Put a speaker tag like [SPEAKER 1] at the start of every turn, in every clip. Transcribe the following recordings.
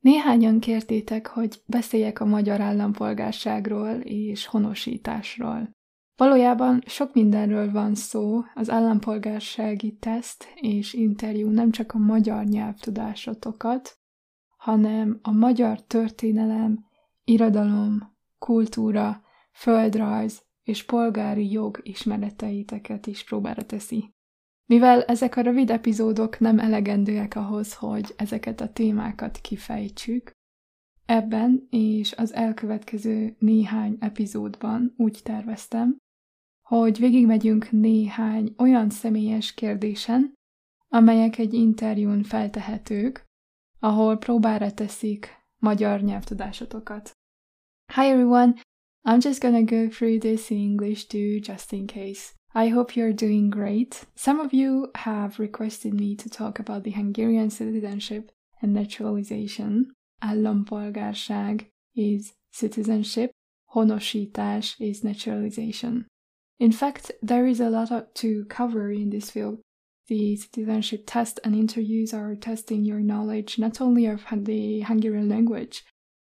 [SPEAKER 1] Néhányan kértétek, hogy beszéljek a magyar állampolgárságról és honosításról. Valójában sok mindenről van szó, az állampolgársági teszt és interjú nem csak a magyar nyelvtudásotokat, hanem a magyar történelem, irodalom, kultúra, földrajz és polgári jog ismereteiteket is próbára teszi. Mivel ezek a rövid epizódok nem elegendőek ahhoz, hogy ezeket a témákat kifejtsük, ebben és az elkövetkező néhány epizódban úgy terveztem, hogy végigmegyünk néhány olyan személyes kérdésen, amelyek egy interjún feltehetők, ahol próbára teszik magyar nyelvtudásotokat. Hi everyone, I'm just gonna go through this in English too, just in case. I hope you're doing great. Some of you have requested me to talk about the Hungarian citizenship and naturalization. Állampolgárság is citizenship, honosítás is naturalization. In fact, there is a lot to cover in this field. The citizenship test and interviews are testing your knowledge not only of the Hungarian language,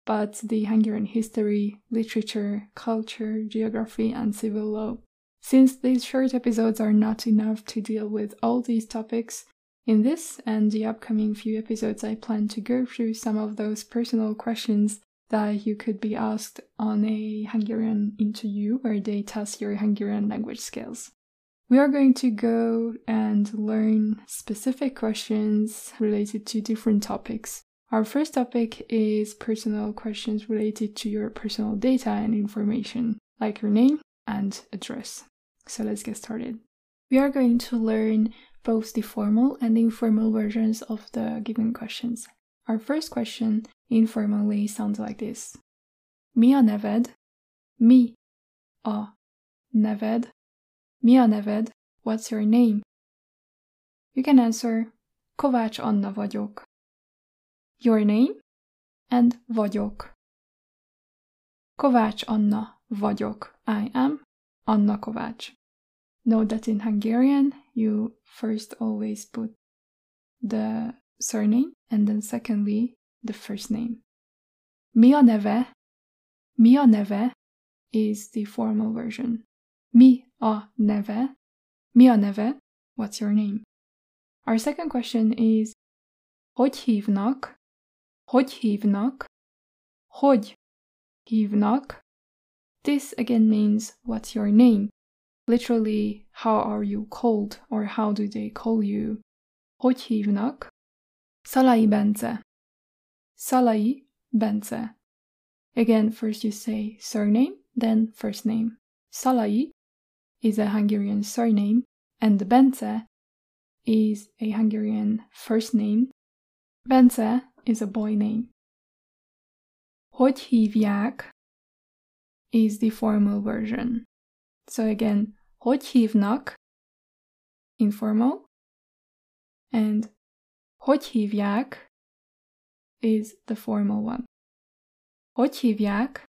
[SPEAKER 1] but the Hungarian history, literature, culture, geography, and civil law. Since these short episodes are not enough to deal with all these topics, in this and the upcoming few episodes, I plan to go through some of those personal questions that you could be asked on a Hungarian interview where they test your Hungarian language skills. We are going to go and learn specific questions related to different topics. Our first topic is personal questions related to your personal data and information, like your name and address. So let's get started. We are going to learn both the formal and informal versions of the given questions. Our first question informally sounds like this. Mi a neved? Mi a ah. neved? Mi a neved? What's your name? You can answer Kovács Anna vagyok. Your name and vagyok. Kovács Anna vagyok. I am Anna Kovács. Note that in Hungarian, you first always put the surname and then secondly the first name. Mi a neve? Mi a neve is the formal version. Mi a neve? Mi a neve? What's your name? Our second question is Hogy hívnak? Hogy hívnak? Hogy hívnak? This again means what's your name? Literally, how are you called or how do they call you? Hogy? Szalai Bence. Szalai Bence. Again, first you say surname, then first name. Szalai is a Hungarian surname, and Bence is a Hungarian first name. Bence is a boy name. Hogy is the formal version. So again, hogy hívnak, informal, and hogy hívják is the formal one. Hogy hívják,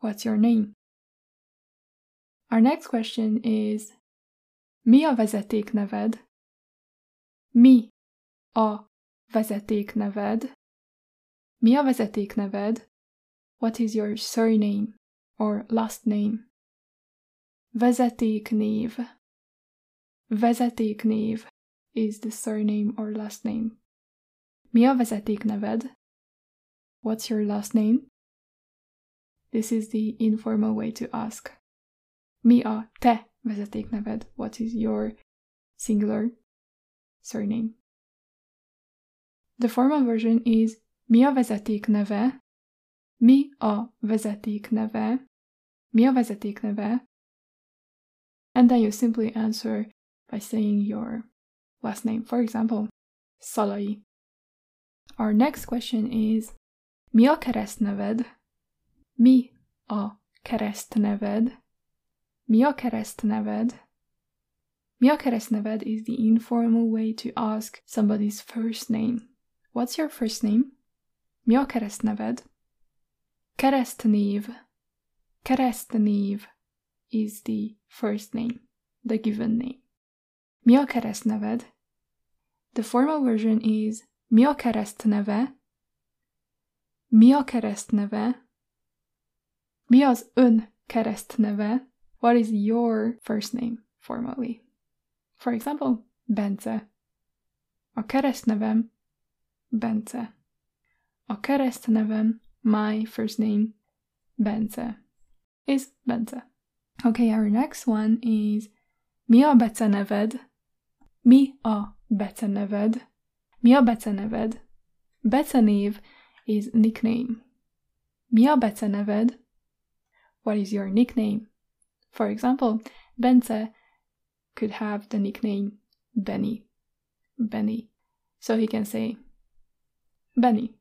[SPEAKER 1] what's your name? Our next question is, mi a vezetékneved? Mi a vezetékneved? Mi a vezetékneved? What is your surname? Or last name. Vezetéknév. Vezetéknév is the surname or last name. Mi a vezetékneved? What's your last name? This is the informal way to ask. Mi a te vezetékneved? What is your singular surname? The formal version is mi a vezetékneve Mi a vezetékneve? Mi a? And then you simply answer by saying your last name. For example, Szalai. Our next question is Mi a keresztneved? Mi a keresztneved? Mi a keresztneved? Mi a keresztneved is the informal way to ask somebody's first name. What's your first name? Mi a keresztneved? Keresztnév. Keresztnév is the first name, the given name. Mi a keresztneved? The formal version is Mi a keresztneve? Mi a keresztneve? Mi az ön keresztneve? What is your first name formally? For example, Bence. A keresztnevem Bence. A keresztnevem, my first name, Bence, is Bence. Okay, our next one is Mi a beceneved? Mi a beceneved? Mi a beceneved? Becenév is nickname. Mi a beceneved? What is your nickname? For example, Bence could have the nickname Benny. Benny. So he can say Benny.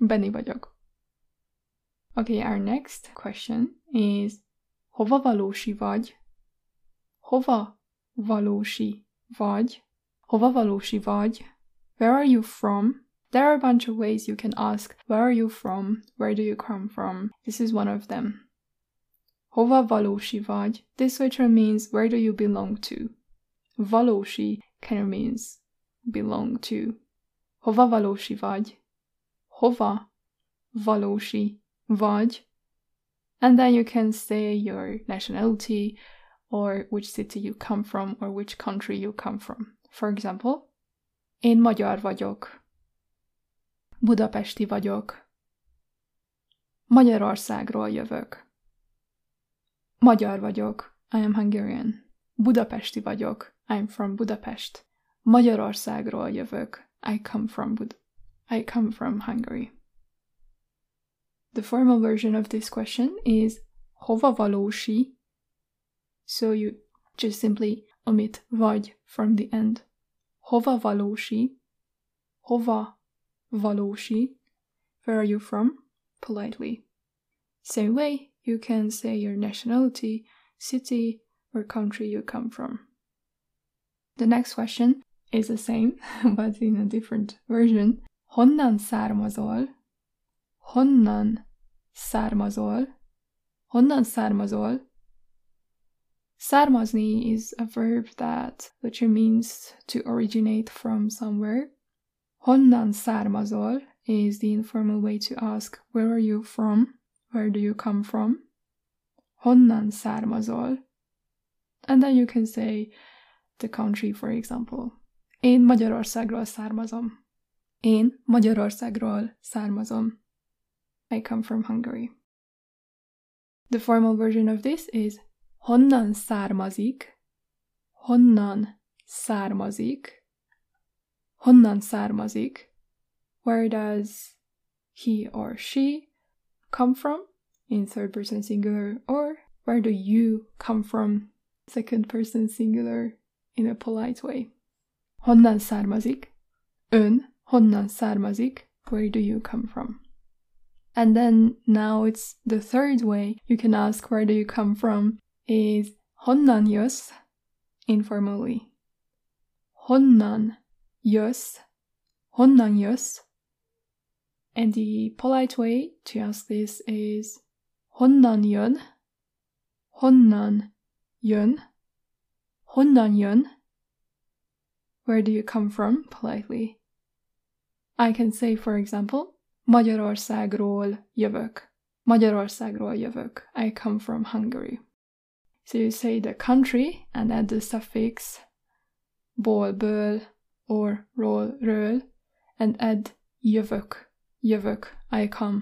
[SPEAKER 1] Benny vagyok. Okay, our next question is Hova valósi vagy? Hova valósi vagy? Hova valósi vagy? Where are you from? There are a bunch of ways you can ask where are you from? Where do you come from? This is one of them. Hova valósi vagy? This literally means where do you belong to? Valósi kind of means belong to. Hova valósi vagy? Hova valósi vagy? And then you can say your nationality or which city you come from or which country you come from. For example, én magyar vagyok. Budapesti vagyok. Magyarországról jövök. Magyar vagyok. I am Hungarian. Budapesti vagyok. I'm from Budapest. Magyarországról jövök. I come from Bud I come from Hungary. The formal version of this question is hova valósi. So you just simply omit vagy from the end. Hova valósi. Hova valósi. Where are you from? Politely. Same way, you can say your nationality, city, or country you come from. The next question is the same, but in a different version. Honnan származol? Honnan származol? Honnan származol? Származni is a verb that literally means to originate from somewhere. Honnan származol is the informal way to ask where are you from? Where do you come from? Honnan származol? And then you can say the country, for example. Én Magyarországról származom. Én Magyarországról származom. I come from Hungary. The formal version of this is honnan származik, honnan származik, honnan származik, where does he or she come from in third person singular, or where do you come from second person singular in a polite way. Honnan származik? Ön honnan származik? Where do you come from? And then now it's the third way you can ask where do you come from is honnan jössz informally. Honnan jössz? Honnan jössz? And the polite way to ask this is honnan jön? Honnan jön? Honnan jön? Where do you come from? Politely. I can say, for example, Magyarországról jövök. Magyarországról jövök. I come from Hungary. So you say the country and add the suffix ból, ből, or ról, ről, and add jövök. Jövök. I come.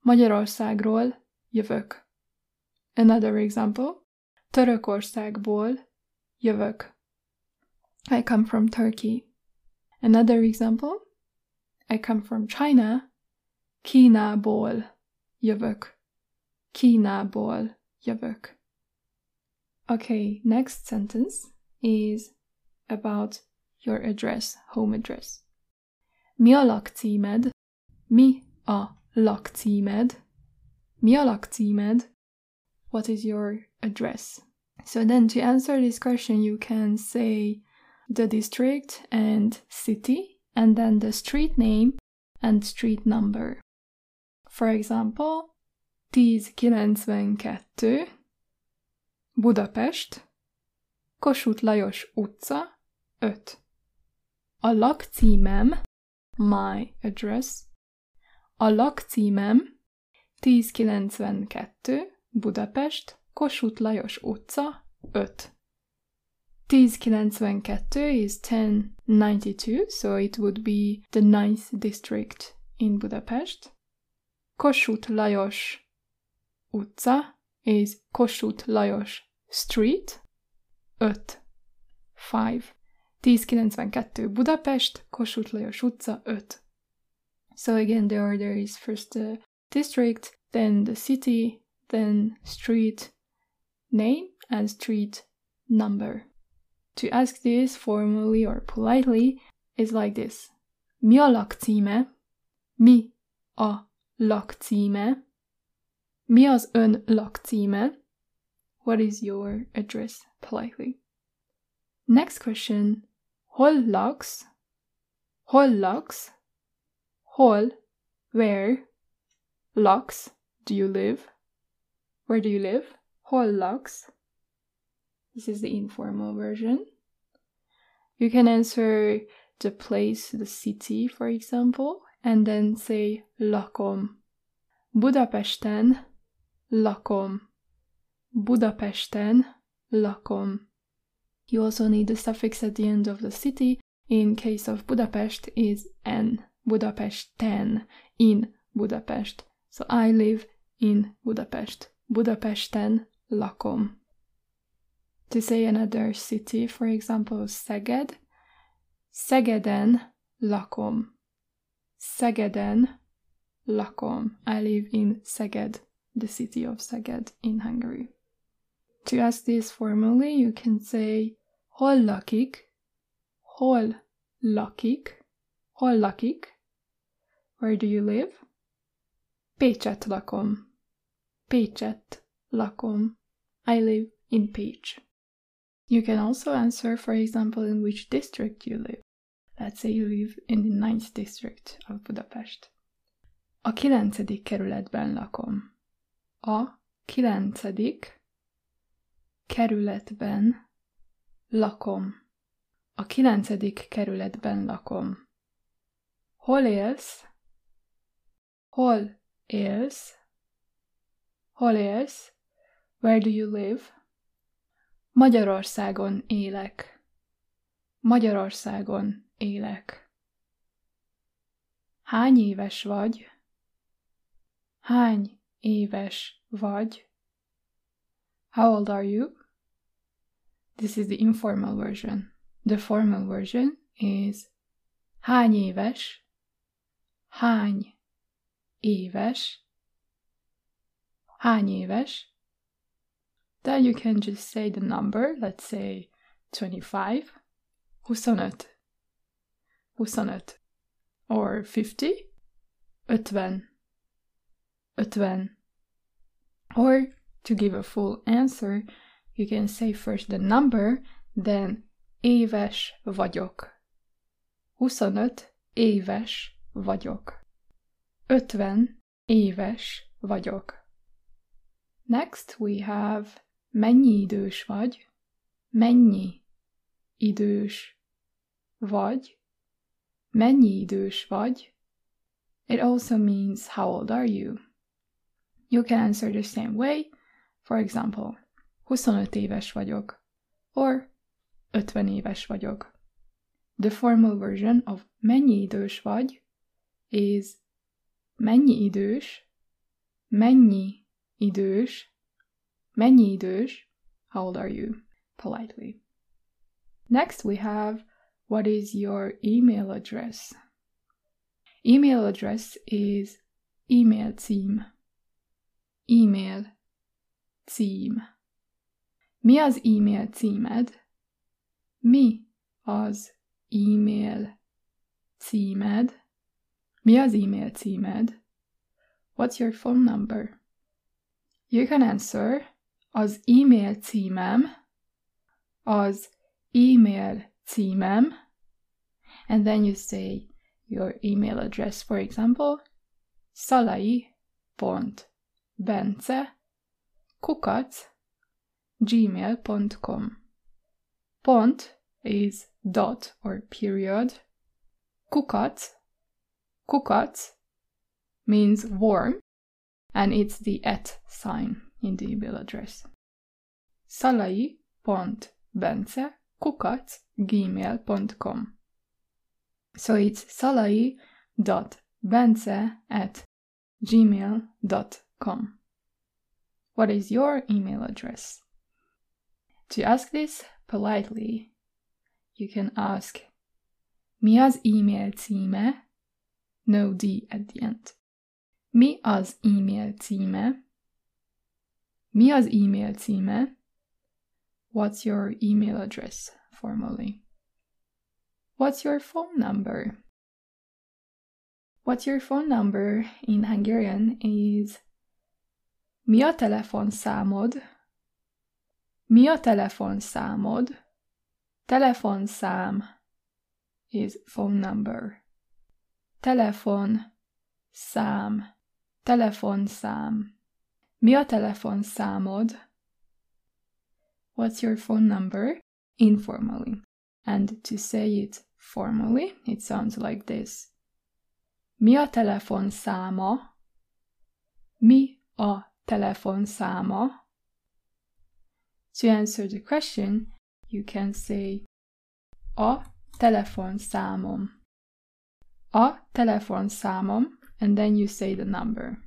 [SPEAKER 1] Magyarországról jövök. Another example. Törökországból jövök. I come from Turkey. Another example. I come from China. Kínából jövök. Kínából jövök. Okay, next sentence is about your address, home address. Mi a lakcímed? Mi a lakcímed? Mi a lakcímed? What is your address? So then to answer this question, you can say the district and city, and then the street name and street number. For example, 1092 Budapest, Kossuth Lajos utca 5. A lakcímem, my address, a lakcímem 1092 Budapest, Kossuth Lajos utca 5. 1092 is 1092, so it would be the ninth district in Budapest. Kossuth Lajos utca is Kossuth Lajos Street, 5. 5. 1092 Budapest, Kossuth Lajos utca, 5. So again, the order is first the district, then the city, then street name and street number. To ask this formally or politely is like this. Mi a lakcíme? Mi a lakcíme? Mi az ön lakcíme? What is your address politely? Next question. Hol laksz? Hol laksz? Hol, where? Laksz, do you live? Where do you live? Hol laksz? This is the informal version. You can answer the place, the city, for example, and then say lakom. Budapesten lakom. Budapesten lakom. You also need the suffix at the end of the city. In case of Budapest is n. Budapesten in Budapest. So I live in Budapest. Budapesten lakom. To say another city, for example, Szeged. Szegeden lakom. Szegeden lakom. I live in Szeged, the city of Szeged in Hungary. To ask this formally, you can say hol lakik, hol lakik, hol lakik. Where do you live? Pécset lakom. Pécset lakom. I live in Pécs. You can also answer, for example, in which district you live. Let's say you live in the ninth district of Budapest. A kilencedik kerületben lakom. A kilencedik kerületben lakom. A kilencedik kerületben lakom. Hol élsz? Hol élsz? Hol élsz? Where do you live? Magyarországon élek. Magyarországon élek. Hány éves vagy? Hány éves vagy? How old are you? This is the informal version. The formal version is hány éves? Hány éves? Hány éves? Then you can just say the number, let's say 25, 25, 25, or 50, 50, 50. Or to give a full answer, you can say first the number, then éves vagyok. 25 éves vagyok. 50 éves vagyok. Next we have mennyi idős vagy? Mennyi idős vagy? Mennyi idős vagy? It also means how old are you? You can answer the same way. For example, 25 éves vagyok, or 50 éves vagyok. The formal version of mennyi idős vagy is mennyi idős, mennyi idős, mennyi idős, how old are you, politely. Next we have what is your email address? Email address is email cím. Email cím. Mi az e-mail címed? Mi az e-mail címed? Mi az e-mail címed? What's your phone number? You can answer az e-mail címem, az e-mail címem, and then you say your email address, for example, salai.bence kukac gmail.com. Pont is dot or period. Kukac, kukac means warm, and it's the at sign in the email address. salai.bence gmail.com. So it's salai.bence at gmail.com. What is your email address? To ask this politely, you can ask Mi az e-mail címe? No D at the end. Mi az e-mail címe? Mi az e-mail címe? What's your email address formally? What's your phone number? What's your phone number in Hungarian is Mi a telefonszámod? Mi a telefonszámod? Telefonszám is phone number. Telefon szám. Telefonszám. Mi a telefonszámod? What's your phone number? Informally. And to say it formally, it sounds like this. Mi a telefonszáma? Mi a telefonszáma? To answer the question, you can say a telefonszámom. A telefonszámom, and then you say the number.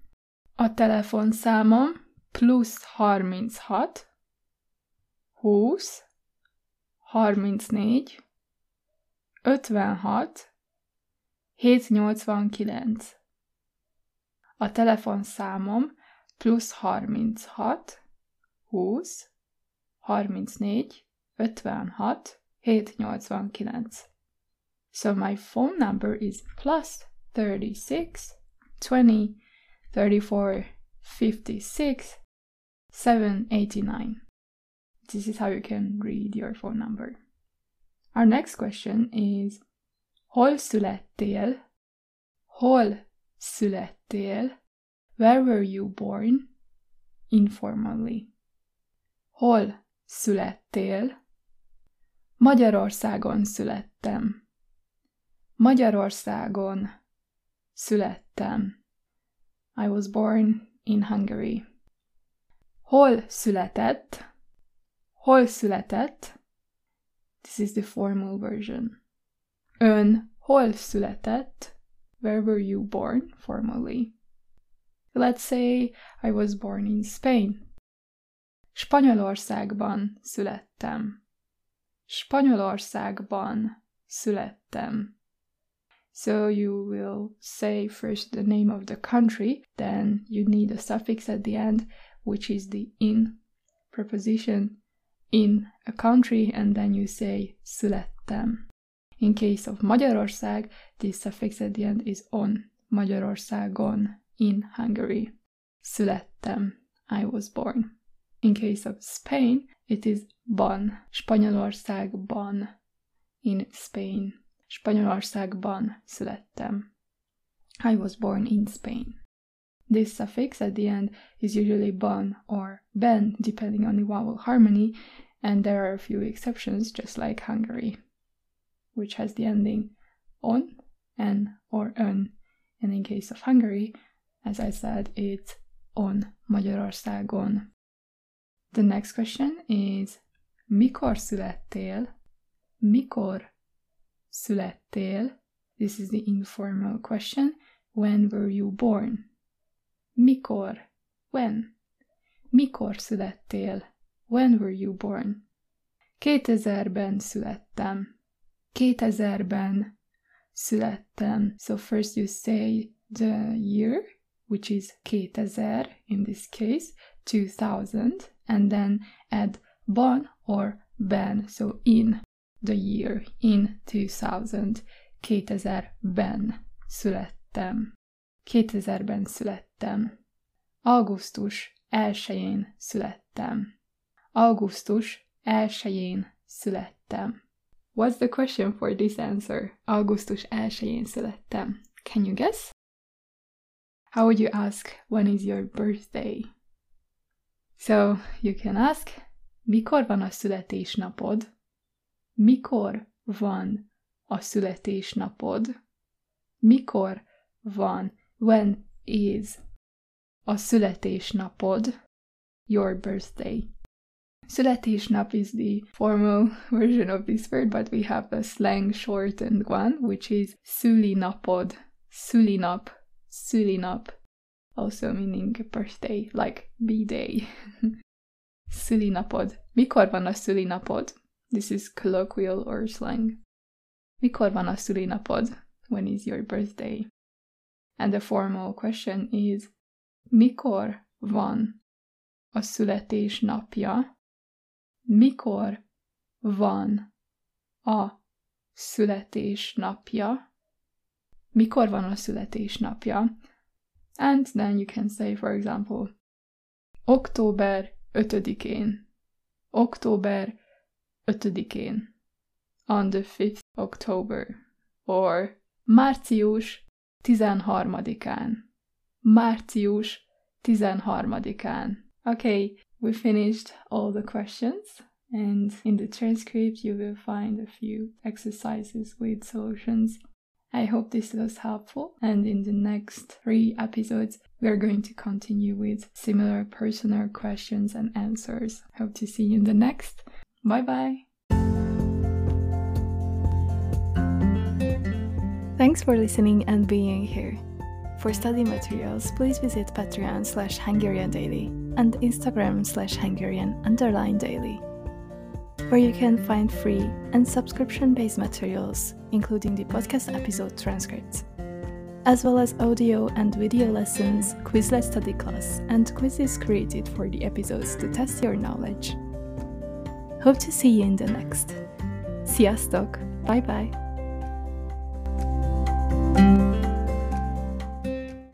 [SPEAKER 1] A telefonszámom plusz 36, 20, 34, 56, 789. A telefonszámom plusz 36, 20, 34, 56, 789. So my phone number is plus 36, 20, 34, 56, 789. This is how you can read your phone number. Our next question is Hol születtél? Hol születtél? Where were you born? Informally. Hol születtél? Magyarországon születtem. Magyarországon születtem. I was born in Hungary. Hol született? Hol született? This is the formal version. Ön hol született? Where were you born formally? Let's say I was born in Spain. Spanyolországban születtem. Spanyolországban születtem. So you will say first the name of the country, then you need a suffix at the end, which is the in preposition in a country, and then you say születtem. In case of Magyarország, this suffix at the end is on Magyarországon in Hungary. Születtem. I was born. In case of Spain, it is ban. Spanyolországban. In Spain. Spanyolországban születtem. I was born in Spain. This suffix at the end is usually "bon" or ben, depending on the vowel harmony, and there are a few exceptions, just like Hungary, which has the ending on, n, or ön. And in case of Hungary, as I said, it's on Magyarországon. The next question is Mikor születtél? Mikor születtél? This is the informal question. When were you born? Mikor? When? Mikor születtél? When were you born? 2000-ben születtem. 2000-ben születtem. So first you say the year, which is 2000 in this case, 2000, and then add bon or ben, so in the year, in 2000, 2000-ben születtem. 2000-ben születtem. Születtem. Augusztus 1-én születtem. Augusztus 1-én születtem. What's the question for this answer? Augusztus 1-én születtem. Can you guess? How would you ask, when is your birthday? So, you can ask, mikor van a születésnapod? Mikor van a születésnapod? Mikor van, when is a születésnapod, your birthday. Születésnap is the formal version of this word, but we have a slang shortened one, which is szülinapod, szülinap, szülinap, also meaning birthday, like B-day. szülinapod. Mikor van a szülinapod? This is colloquial or slang. Mikor van a szülinapod? When is your birthday? And the formal question is Mikor van a születésnapja? Mikor van a születésnapja? Mikor van a születésnapja? And then you can say, for example, október 5-én. Október 5-én. On the 5th October. Or március 13-án. Március 13-án. Okay, we finished all the questions. And in the transcript, you will find a few exercises with solutions. I hope this was helpful. And in the next three episodes, we are going to continue with similar personal questions and answers. Hope to see you in the next. Bye bye. Thanks for listening and being here. For study materials, please visit Patreon slash Hungarian Daily and Instagram slash Hungarian underline daily, where you can find free and subscription based materials, including the podcast episode transcripts, as well as audio and video lessons, Quizlet study class, and quizzes created for the episodes to test your knowledge. Hope to see you in the next. Sziasztok! Bye bye!